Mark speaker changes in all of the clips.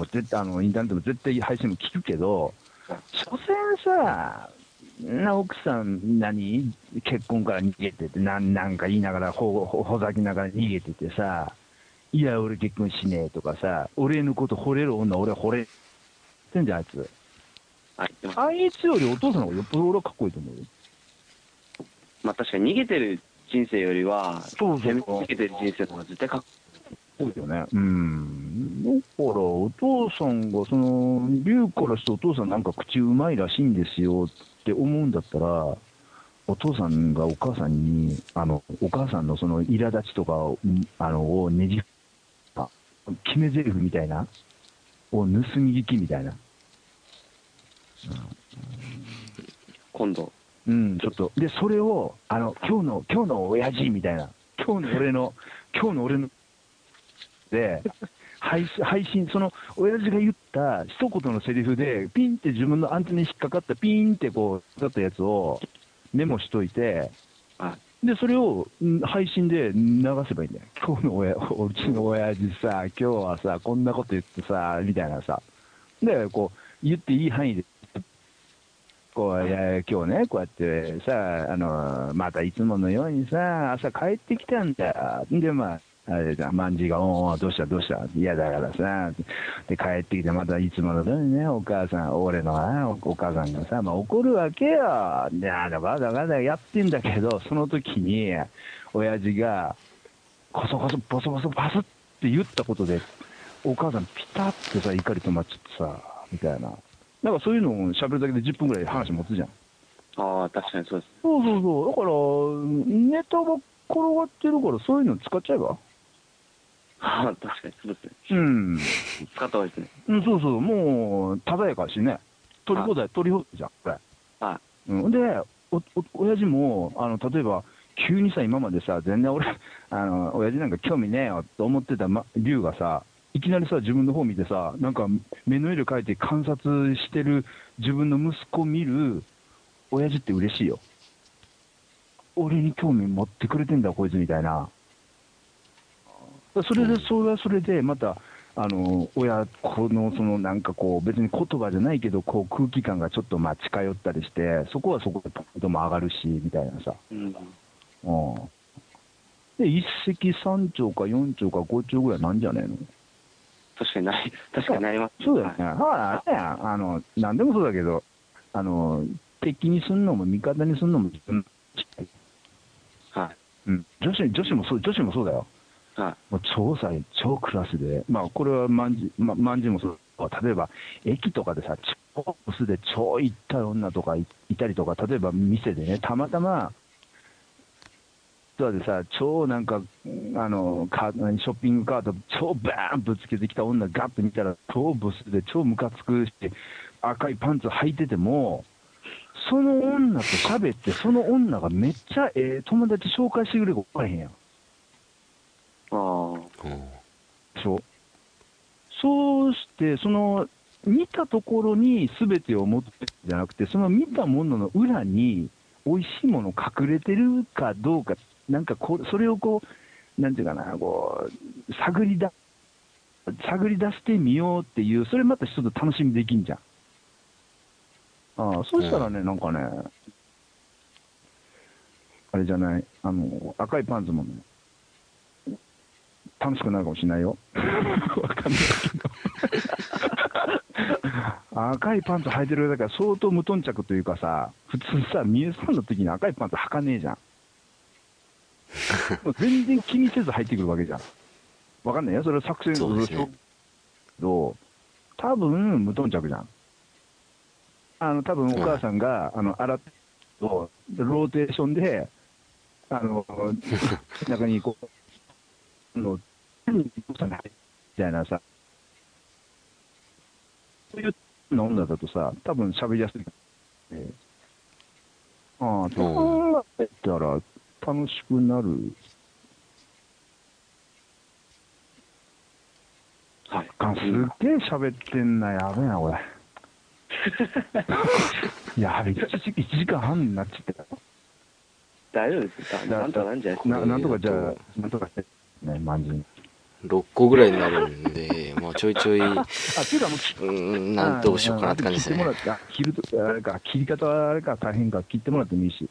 Speaker 1: も絶対、あの、インターネットも絶対配信も聞くけど、所詮さ、な奥さん何、結婚から逃げてて、なんなんか言いながらほ、ほほざきながら逃げててさ、いや、俺結婚しねえとかさ、俺のこと惚れる女、俺惚れてんじゃん、あいつ。
Speaker 2: あ、
Speaker 1: いつよりお父さんの方がよっぽど俺はかっこいいと思うよ。
Speaker 2: まあ確かに逃げてる人生よりは、
Speaker 1: そうそう
Speaker 2: 攻め続けてる人生の方が絶対かっ
Speaker 1: そうだよね。うん。だから、お父さんが、その、龍からしてお父さんなんか口うまいらしいんですよって思うんだったら、お父さんがお母さんに、あの、お母さんのその苛立ちとかを、うんあの、をねじ、あ決め台詞みたいな、を盗み聞きみたいな。
Speaker 2: 今度。
Speaker 1: うん、ちょっと。で、それを、あの、今日の、今日の親父みたいな。今日の俺の、今日の俺の、で、配信、配信、その、親父が言った一言のセリフで、ピンって自分のアンテナに引っかかった、ピンってこう、だったやつをメモしといて、
Speaker 2: は
Speaker 1: で、それをん配信で流せばいいんだよ。今日の親、うちの親父さ、今日はさ、こんなこと言ってさ、みたいなさ。で、こう、言っていい範囲で、こう、いや、今日ね、こうやってさ、あの、またいつものようにさ、朝帰ってきたんだよ。で、まあ、あれだ、万事が、おうおうどうした？どうした嫌だからさ、で、帰ってきて、またいつもの通りね、お母さん、俺のなおお母さんがさ、まあ怒るわけよ。で、あだばだばだやってんだけど、その時に、親父が、こそこそ、ボソボソ、バスって言ったことで、お母さんピタってさ、怒り止まっちゃってさ、みたいな。なんかそういうのを喋るだけで10分ぐらい話持つじゃん。
Speaker 2: ああ、確かにそうです。
Speaker 1: そうそうそう。だから、ネタが転がってるから、そういうの使っちゃえば？
Speaker 2: ああ、確かにそうですね。
Speaker 1: うん。
Speaker 2: 使った方がいいですね。
Speaker 1: うん、そうそう。もう、ただやかしね。取り放題、取り放題じゃん、これ。
Speaker 2: は
Speaker 1: うん、で、お、お、親父も、あの、例えば、急にさ、今までさ、全然俺、あの、親父なんか興味ねえよと思ってた、ま、龍がさ、いきなりさ、自分の方見てさ、なんか、目の色描いて観察してる自分の息子見る、親父って嬉しいよ。俺に興味持ってくれてんだ、こいつみたいな。それで、それはそれで、また、あの、親子の、その、なんかこう、別に言葉じゃないけど、こう、空気感がちょっと、まあ、近寄ったりして、そこはそこでポイントも上がるし、みたいなさ。で、一石三鳥か四鳥か五鳥ぐらいなんじゃねえの？
Speaker 2: 確かにない、確かになります。
Speaker 1: そうだよね。
Speaker 2: はい
Speaker 1: まあ、ね、あの、なんでもそうだけど、あの、敵にすんのも味方にすんのも自分の
Speaker 2: はい。
Speaker 1: うん。女子、女子もそう、女子もそうだよ。
Speaker 2: はい。
Speaker 1: もう超才、超クラスで、まあ、これは万事、ま、万事もそう。例えば、駅とかでさ、超ブスで超行った女とかいたりとか、例えば店でね、たまたま、ツアーでさ、超なんか、あの、カショッピングカート、超バーンぶつけてきた女ガッと見たら、超ブスで超ムカつくして、赤いパンツ履いてても、その女と喋って、その女がめっちゃええ友達紹介してくれるか分からへんやん。そう。そうして、その、見たところに全てを持ってるんじゃなくて、その見たものの裏に、美味しいもの隠れてるかどうか、なんかこう、それをこう、なんていうかな、こう、探りだ、探り出してみようっていう、それまた一つ楽しみできんじゃん。ああ、そうしたらね、なんかね、あれじゃない、あの、赤いパンツもね、楽しくなるかもしれないよ。わかんないけど。赤いパンツ履いてるだから相当無頓着というかさ、普通さ、ミエさんの時に赤いパンツ履かねえじゃん。も う全然気にせず入ってくるわけじゃん。わかんないよ。それは作戦
Speaker 3: そうですね
Speaker 1: けど、多分無頓着じゃん。あの、多分お母さんが、あの、洗って、ローテーションで、あの、中にこう、あの、何にお父さんが入ってみたいなさ、そういうの女だとさ、多分喋りやすい。ええああ、そう考えたら楽しくなる。
Speaker 2: はい。
Speaker 1: あすっげえ喋ってんな、やべえな、これ。やべえ、1時 ,1 時間半になっちゃってた。
Speaker 2: 大丈夫ですか？なんとかなんじゃない？ですか
Speaker 1: ななんとかじゃあ、なんとかして、ね、まんじん。
Speaker 3: 6個ぐらいになるんで、で、まあ、ちょいちょい、う
Speaker 1: あ、っていうかもう、
Speaker 3: ーん、なんどうしようかなって感じですね
Speaker 1: 切っても。らって、あ切ると、あれか、切り方はあれか、大変か、切ってもらってもいいし。
Speaker 3: い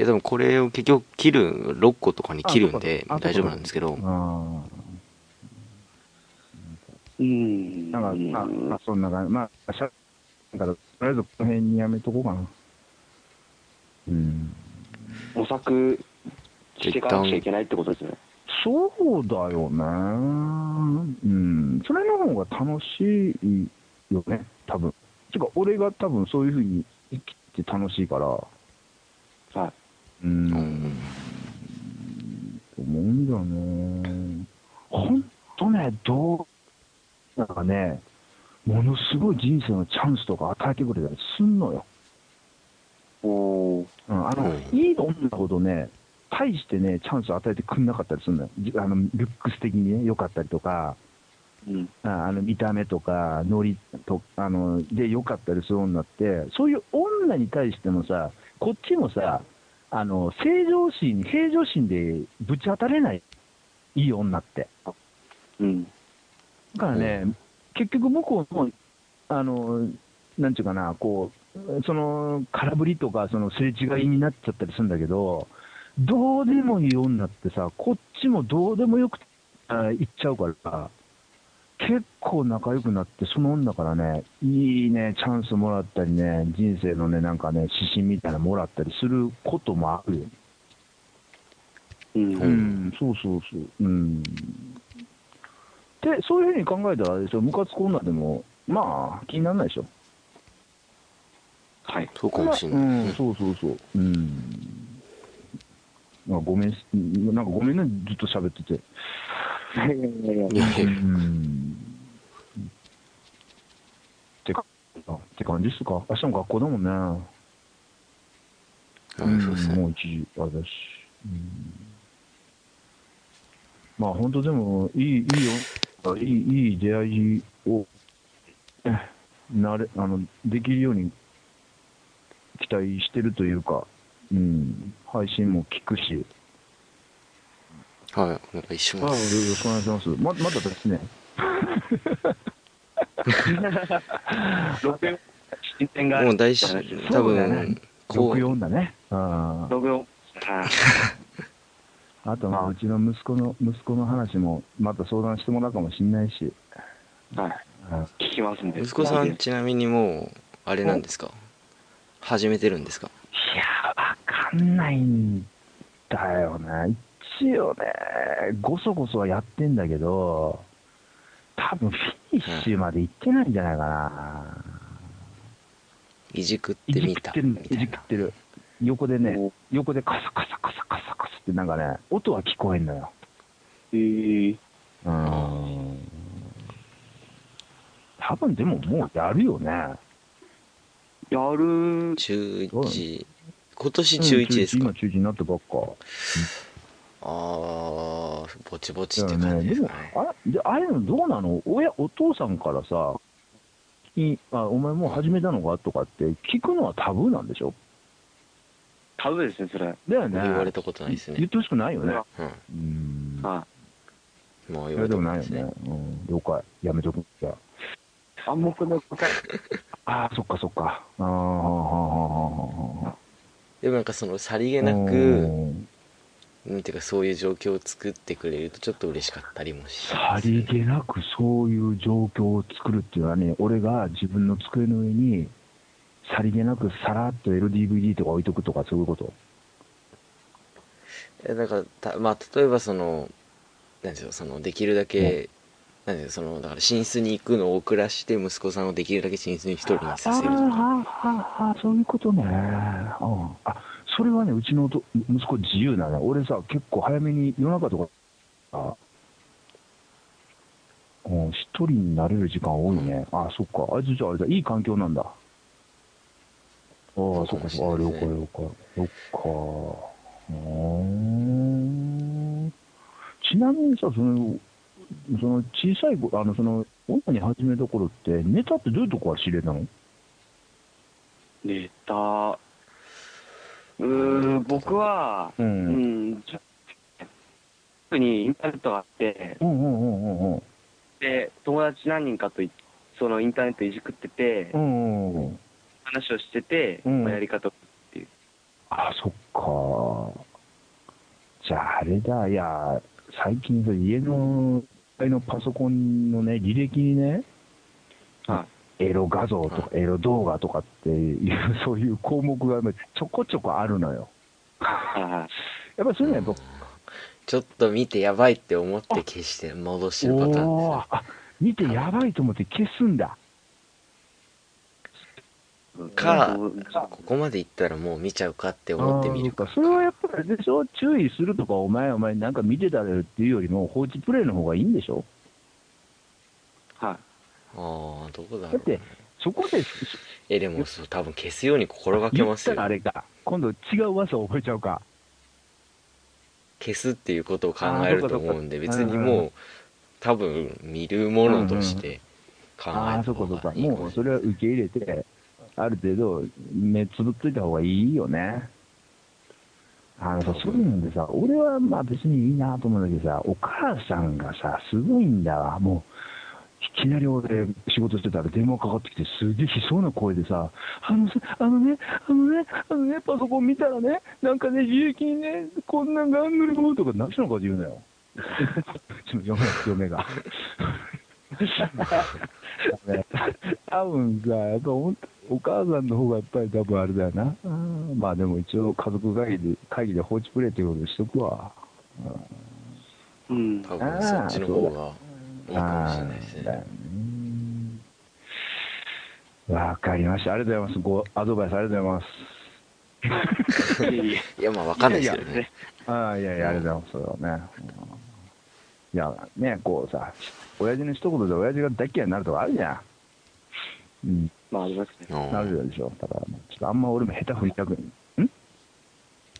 Speaker 3: や、でもこれを結局切る、6個とかに切るんで大丈夫なんですけど、
Speaker 1: あ
Speaker 2: うん。
Speaker 1: あ、なんか、まあ、まあ、そんな感じ。まあ、しゃ、だから、とりあえずこの辺にやめとこうかな。うん。
Speaker 2: 模索していかなくちゃいけないってことですね。
Speaker 1: そうだよね。うん。それの方が楽しいよね、多分。てか、俺が多分そういうふうに生きて楽しいから。
Speaker 2: はい。
Speaker 1: うん。
Speaker 3: うん
Speaker 1: と思うんだよね。ほんとね、どう、なんかね、ものすごい人生のチャンスとか与えてくれたりすんのよ。
Speaker 2: おー。
Speaker 1: うん、あの、
Speaker 3: うん
Speaker 1: いい女ほどね、大してね、チャンスを与えてくんなかったりするのよ。じあの、ルックス的にね、良かったりとか、
Speaker 2: うん。
Speaker 1: ああの見た目とか、ノリとあので良かったりする女って、そういう女に対してもさ、こっちもさ、あの正常心、平常心でぶち当たれない、いい女って。
Speaker 2: うん。
Speaker 1: だからね、結局向こうも、あの、なんていうかな、こう、その、空振りとか、その、すれ違いになっちゃったりするんだけど、どうでもいい女ってさ、こっちもどうでもよくあ言っちゃうから、結構仲良くなって、その女からね、いいね、チャンスもらったりね、人生のね、なんかね、指針みたいなのもらったりすることもあるよ。
Speaker 2: うん。
Speaker 1: う
Speaker 3: うん
Speaker 1: ん、そうそうそう。うん。で、そういうふうに考えたらあれでしょ、ムカつく女でも、まあ、気にならないでしょ。
Speaker 2: はい。
Speaker 3: そうかもしれない。
Speaker 1: うん、そうそうそう。うん。まあ、ごめん、なんかごめんね、ずっと喋ってて。
Speaker 2: いやいや。
Speaker 1: てか、あって感じっすか？明日も学校だもんね。
Speaker 3: うんそうですね。
Speaker 1: もう一時、あれだし。うんまあ、本当でも、いい、いいよ、いい、いい出会いを、えなれ、あの、できるように期待してるというか、うん、配信も聞くし、
Speaker 3: はい、お願いし
Speaker 1: あよろ
Speaker 3: ます。
Speaker 1: しくお願いします。ま、まだですね。
Speaker 2: 録音、進展がある
Speaker 3: もう大事
Speaker 2: って話ですね、
Speaker 3: 多分、こう、
Speaker 1: 64だね。あ
Speaker 2: 録音。あ
Speaker 1: あと、まあ、うちの息子の、息子の話も、また相談してもらうかもしれないし、
Speaker 2: はい。
Speaker 1: あ
Speaker 2: 聞きますね。
Speaker 3: 息子さんちなみにもう、あれなんですか？始めてるんですか？
Speaker 1: いや、わかんないんだよね。一応ね、ごそごそはやってんだけど、多分フィニッシュまで行ってないんじゃないかな。
Speaker 3: いじくっ
Speaker 1: い
Speaker 3: てみた
Speaker 1: じくってる、いじ。くってる。横でね、
Speaker 2: お
Speaker 1: 横でカサカサカサカサカサってなんかね、音は聞こえんのよ。
Speaker 2: えー、
Speaker 1: うーん。多分でももうやるよね。
Speaker 2: やる、
Speaker 3: 中
Speaker 1: そうだ
Speaker 3: 1、今年中1ですか、
Speaker 1: 今中1になったばっか。
Speaker 3: ああ、ぼちぼち。って感じで
Speaker 1: ですも
Speaker 3: かね。、
Speaker 1: あれ、であれのどうなの？親、お父さんからさ、いあお前もう始めたのかとかって聞くのはタブーなんでしょ？
Speaker 2: タブーですね、それ。
Speaker 1: だよね。
Speaker 3: 言われたことないですね。
Speaker 1: 言ってほしくないよね。
Speaker 3: うん。
Speaker 1: うん。
Speaker 2: は
Speaker 3: もう言わ
Speaker 1: それ
Speaker 3: たことないです
Speaker 1: もないよね
Speaker 3: ね。。
Speaker 1: うん。了解。やめとく。じゃ
Speaker 2: い。暗黙の了解。
Speaker 1: あ。ああ、そっかそっか。ああ、はあはあはあはあ。
Speaker 3: でもなんかそのさりげな
Speaker 1: う
Speaker 3: く、
Speaker 1: ん
Speaker 3: なんていうかそういう状況を作ってくれるとちょっと嬉しかったりもし
Speaker 1: さりげなくそういう状況を作るっていうのはね、俺が自分の机の上に、さりげなくさらっと LDVD とか置いとくとか、そういうこと。
Speaker 3: えだからたまあ例えばそのなんですよそのできるだけ、なんでそのだから寝室に行くのを遅らして息子さんをできるだけ寝室に一人にさせるとか
Speaker 1: ああ、そういうことね。うんあ、それはね、うちのと息子自由だね。俺さ、結構早めに夜中とか、あうん、一人になれる時間多いね。あそっか。あいつじゃああれだ、いい環境なんだ。ああ、そっか、そっか。あ了解、了解。そっか。うーん。ちなみにさ、その、その小さい子、あの、その、女に始めた頃って、ネタってどういうとこから知れたの？
Speaker 2: ネタ、うーん、僕は、
Speaker 1: う。
Speaker 2: うんん、ちょにインターネットがあって、
Speaker 1: うんうんうんうんうん。
Speaker 2: で、友達何人かといそのインターネットいじくってて、
Speaker 1: うんうんうん。
Speaker 2: 話をしてて、
Speaker 1: うん
Speaker 2: まあやり方を
Speaker 1: あ、そっか。じゃあ、あれだ、いや、最近さ、家の、のパソコンのね、履歴にね、
Speaker 2: は
Speaker 1: エロ画像とか、エロ動画とかっていう、そういう項目がちょこちょこあるのよ。やっぱりそういうのはやっぱ、
Speaker 3: ちょっと見てやばいって思って消して戻してるパターンですね。
Speaker 1: あ、見てやばいと思って消すんだ。
Speaker 3: か
Speaker 2: うん。
Speaker 3: ここまでいったらもう見ちゃうかって思って見る。
Speaker 1: か。それはやっぱりでしょ、注意するとか、お前、お前、なんか見てたよっていうよりも、放置プレイの方がいいんでしょ？
Speaker 2: はい。
Speaker 3: ああどこだろう
Speaker 1: だって、そこで
Speaker 3: えでもそう多分消すように心がけ
Speaker 1: 言った
Speaker 3: ますよ
Speaker 1: らあれか、今度違う噂を覚えちゃうか。
Speaker 3: 消すっていうことを考えると思うんで
Speaker 1: あーそっかそっか
Speaker 3: 別にもう多分見るものとして考
Speaker 1: ああ、
Speaker 3: えた
Speaker 1: そこそこ
Speaker 3: 方が。いいか
Speaker 1: もう
Speaker 3: もしれ
Speaker 1: れは受け入れて、ある程度、目つぶっといた方がいいよね。あのさ、そういうのでさ、俺はまあ別にいいなと思うんだけどさ、お母さんがさ、すごいんだわ。もう、いきなり俺、仕事してたら電話かかってきて、すげえ悲壮な声でさ、あのさ、あのね、あのね、あのね、パソコン見たらね、なんかね、履歴にね、こんなんがあんのにもとか、何しのかで言うのよ。ちょっと嫁が、嫁が。ね多分さ、やっぱおお母さんの方がやっぱり多分あれだよな。うんまあでも一応家族会議で、会議で放置プレイっていうことにしとくわ。
Speaker 2: うん。
Speaker 3: 多分そっちの方がいいかもしれないですね
Speaker 1: ねわかりました。ありがとうございます。ごアドバイスありがとうございます。
Speaker 2: い
Speaker 3: やまあわかんないですけどね
Speaker 1: ああ、いやいや、ありがとうございます。それはね。うんいや、ね、こうさ、親父の一言で親父が大っ嫌いになるとかあるじゃん。うん。
Speaker 2: まあありますね。
Speaker 3: うん
Speaker 1: なるでしょ。だから、ちょっとあんま俺も下手振りたくん？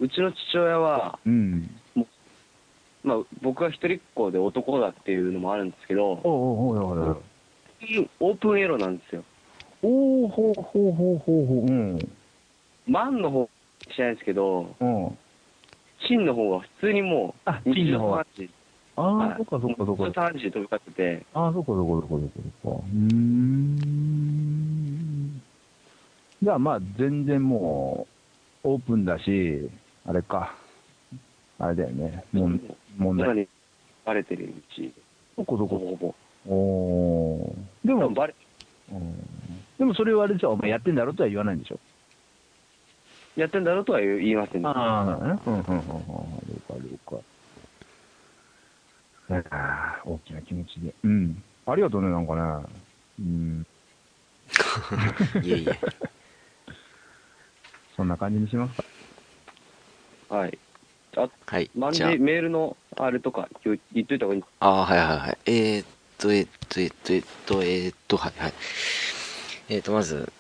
Speaker 2: うちの父親は、
Speaker 1: うん。
Speaker 2: まあ僕は一人っ子で男だっていうのもあるんですけど、
Speaker 1: おうおうおうお
Speaker 2: オープンエロなんですよ。
Speaker 1: おおほうほうほうほうほう。うん。
Speaker 2: マンの方しないですけど、
Speaker 1: うん。
Speaker 2: チンの方は普通にもう、
Speaker 1: あチンの方はああ、
Speaker 2: はい
Speaker 1: そっかそっかそっか。
Speaker 2: 普通の話で飛び交ってて、
Speaker 1: ああ、そっかそっかそっかそっかそっか。うーん。じゃあまあ全然もう、オープンだし、あれか。あれだよね。もん問題。
Speaker 2: 今にバレてるうち、
Speaker 1: そこそこ。
Speaker 2: ほぼほぼ。
Speaker 1: おーでも
Speaker 2: でも、バレ、
Speaker 1: うんでもそれはあれじゃお前やってんだろとは言わないんでしょ。
Speaker 2: やってんだろうとは言いませんでした
Speaker 1: ああ、ね。うんうんうんうん。了解了解。ああ、大きな気持ちで。うん。ありがとうね、なんかね。うん。
Speaker 3: いえいえ
Speaker 1: そんな感じにしますか。
Speaker 2: はい。あ、
Speaker 3: はい。
Speaker 2: マンデメールのあれとか言っといた方がいい
Speaker 3: ああ、はいはいはい。えー、っと、えー、っと、えー、っと、えっと、えー、っと、はいはい。えっと、まず、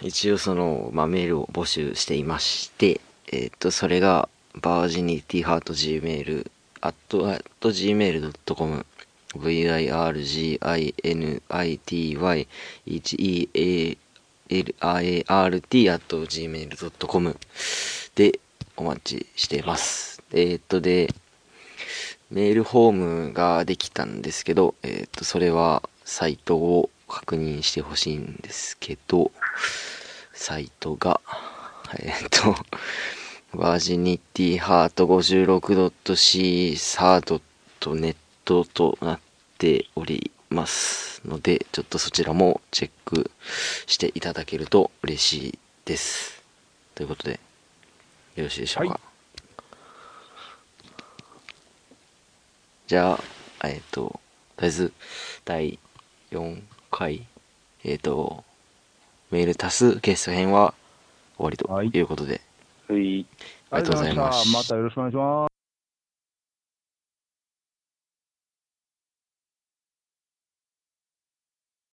Speaker 3: 一応その、まあ、メールを募集していまして、えっと、それが、バージニティハート Gmail、アット、アット Gmail.com、virginity1eahl lart.gmail.com でお待ちしています。えー、っとで、メールフォームができたんですけど、えー、っと、それはサイトを確認してほしいんですけど、サイトが、えー、っと、バージニティハート 56.csa.net となっておりますので、ちょっとそちらもチェックしていただけると嬉しいです。ということで、よろしいでしょうか。
Speaker 1: はい
Speaker 3: じゃあ、えっ、と、とりあえず、第4回、えっ、と、メール足すゲスト編は終わりと
Speaker 1: はい
Speaker 3: いうことで、
Speaker 2: はい。
Speaker 3: ありがとうございました
Speaker 1: またよろしくお願いします。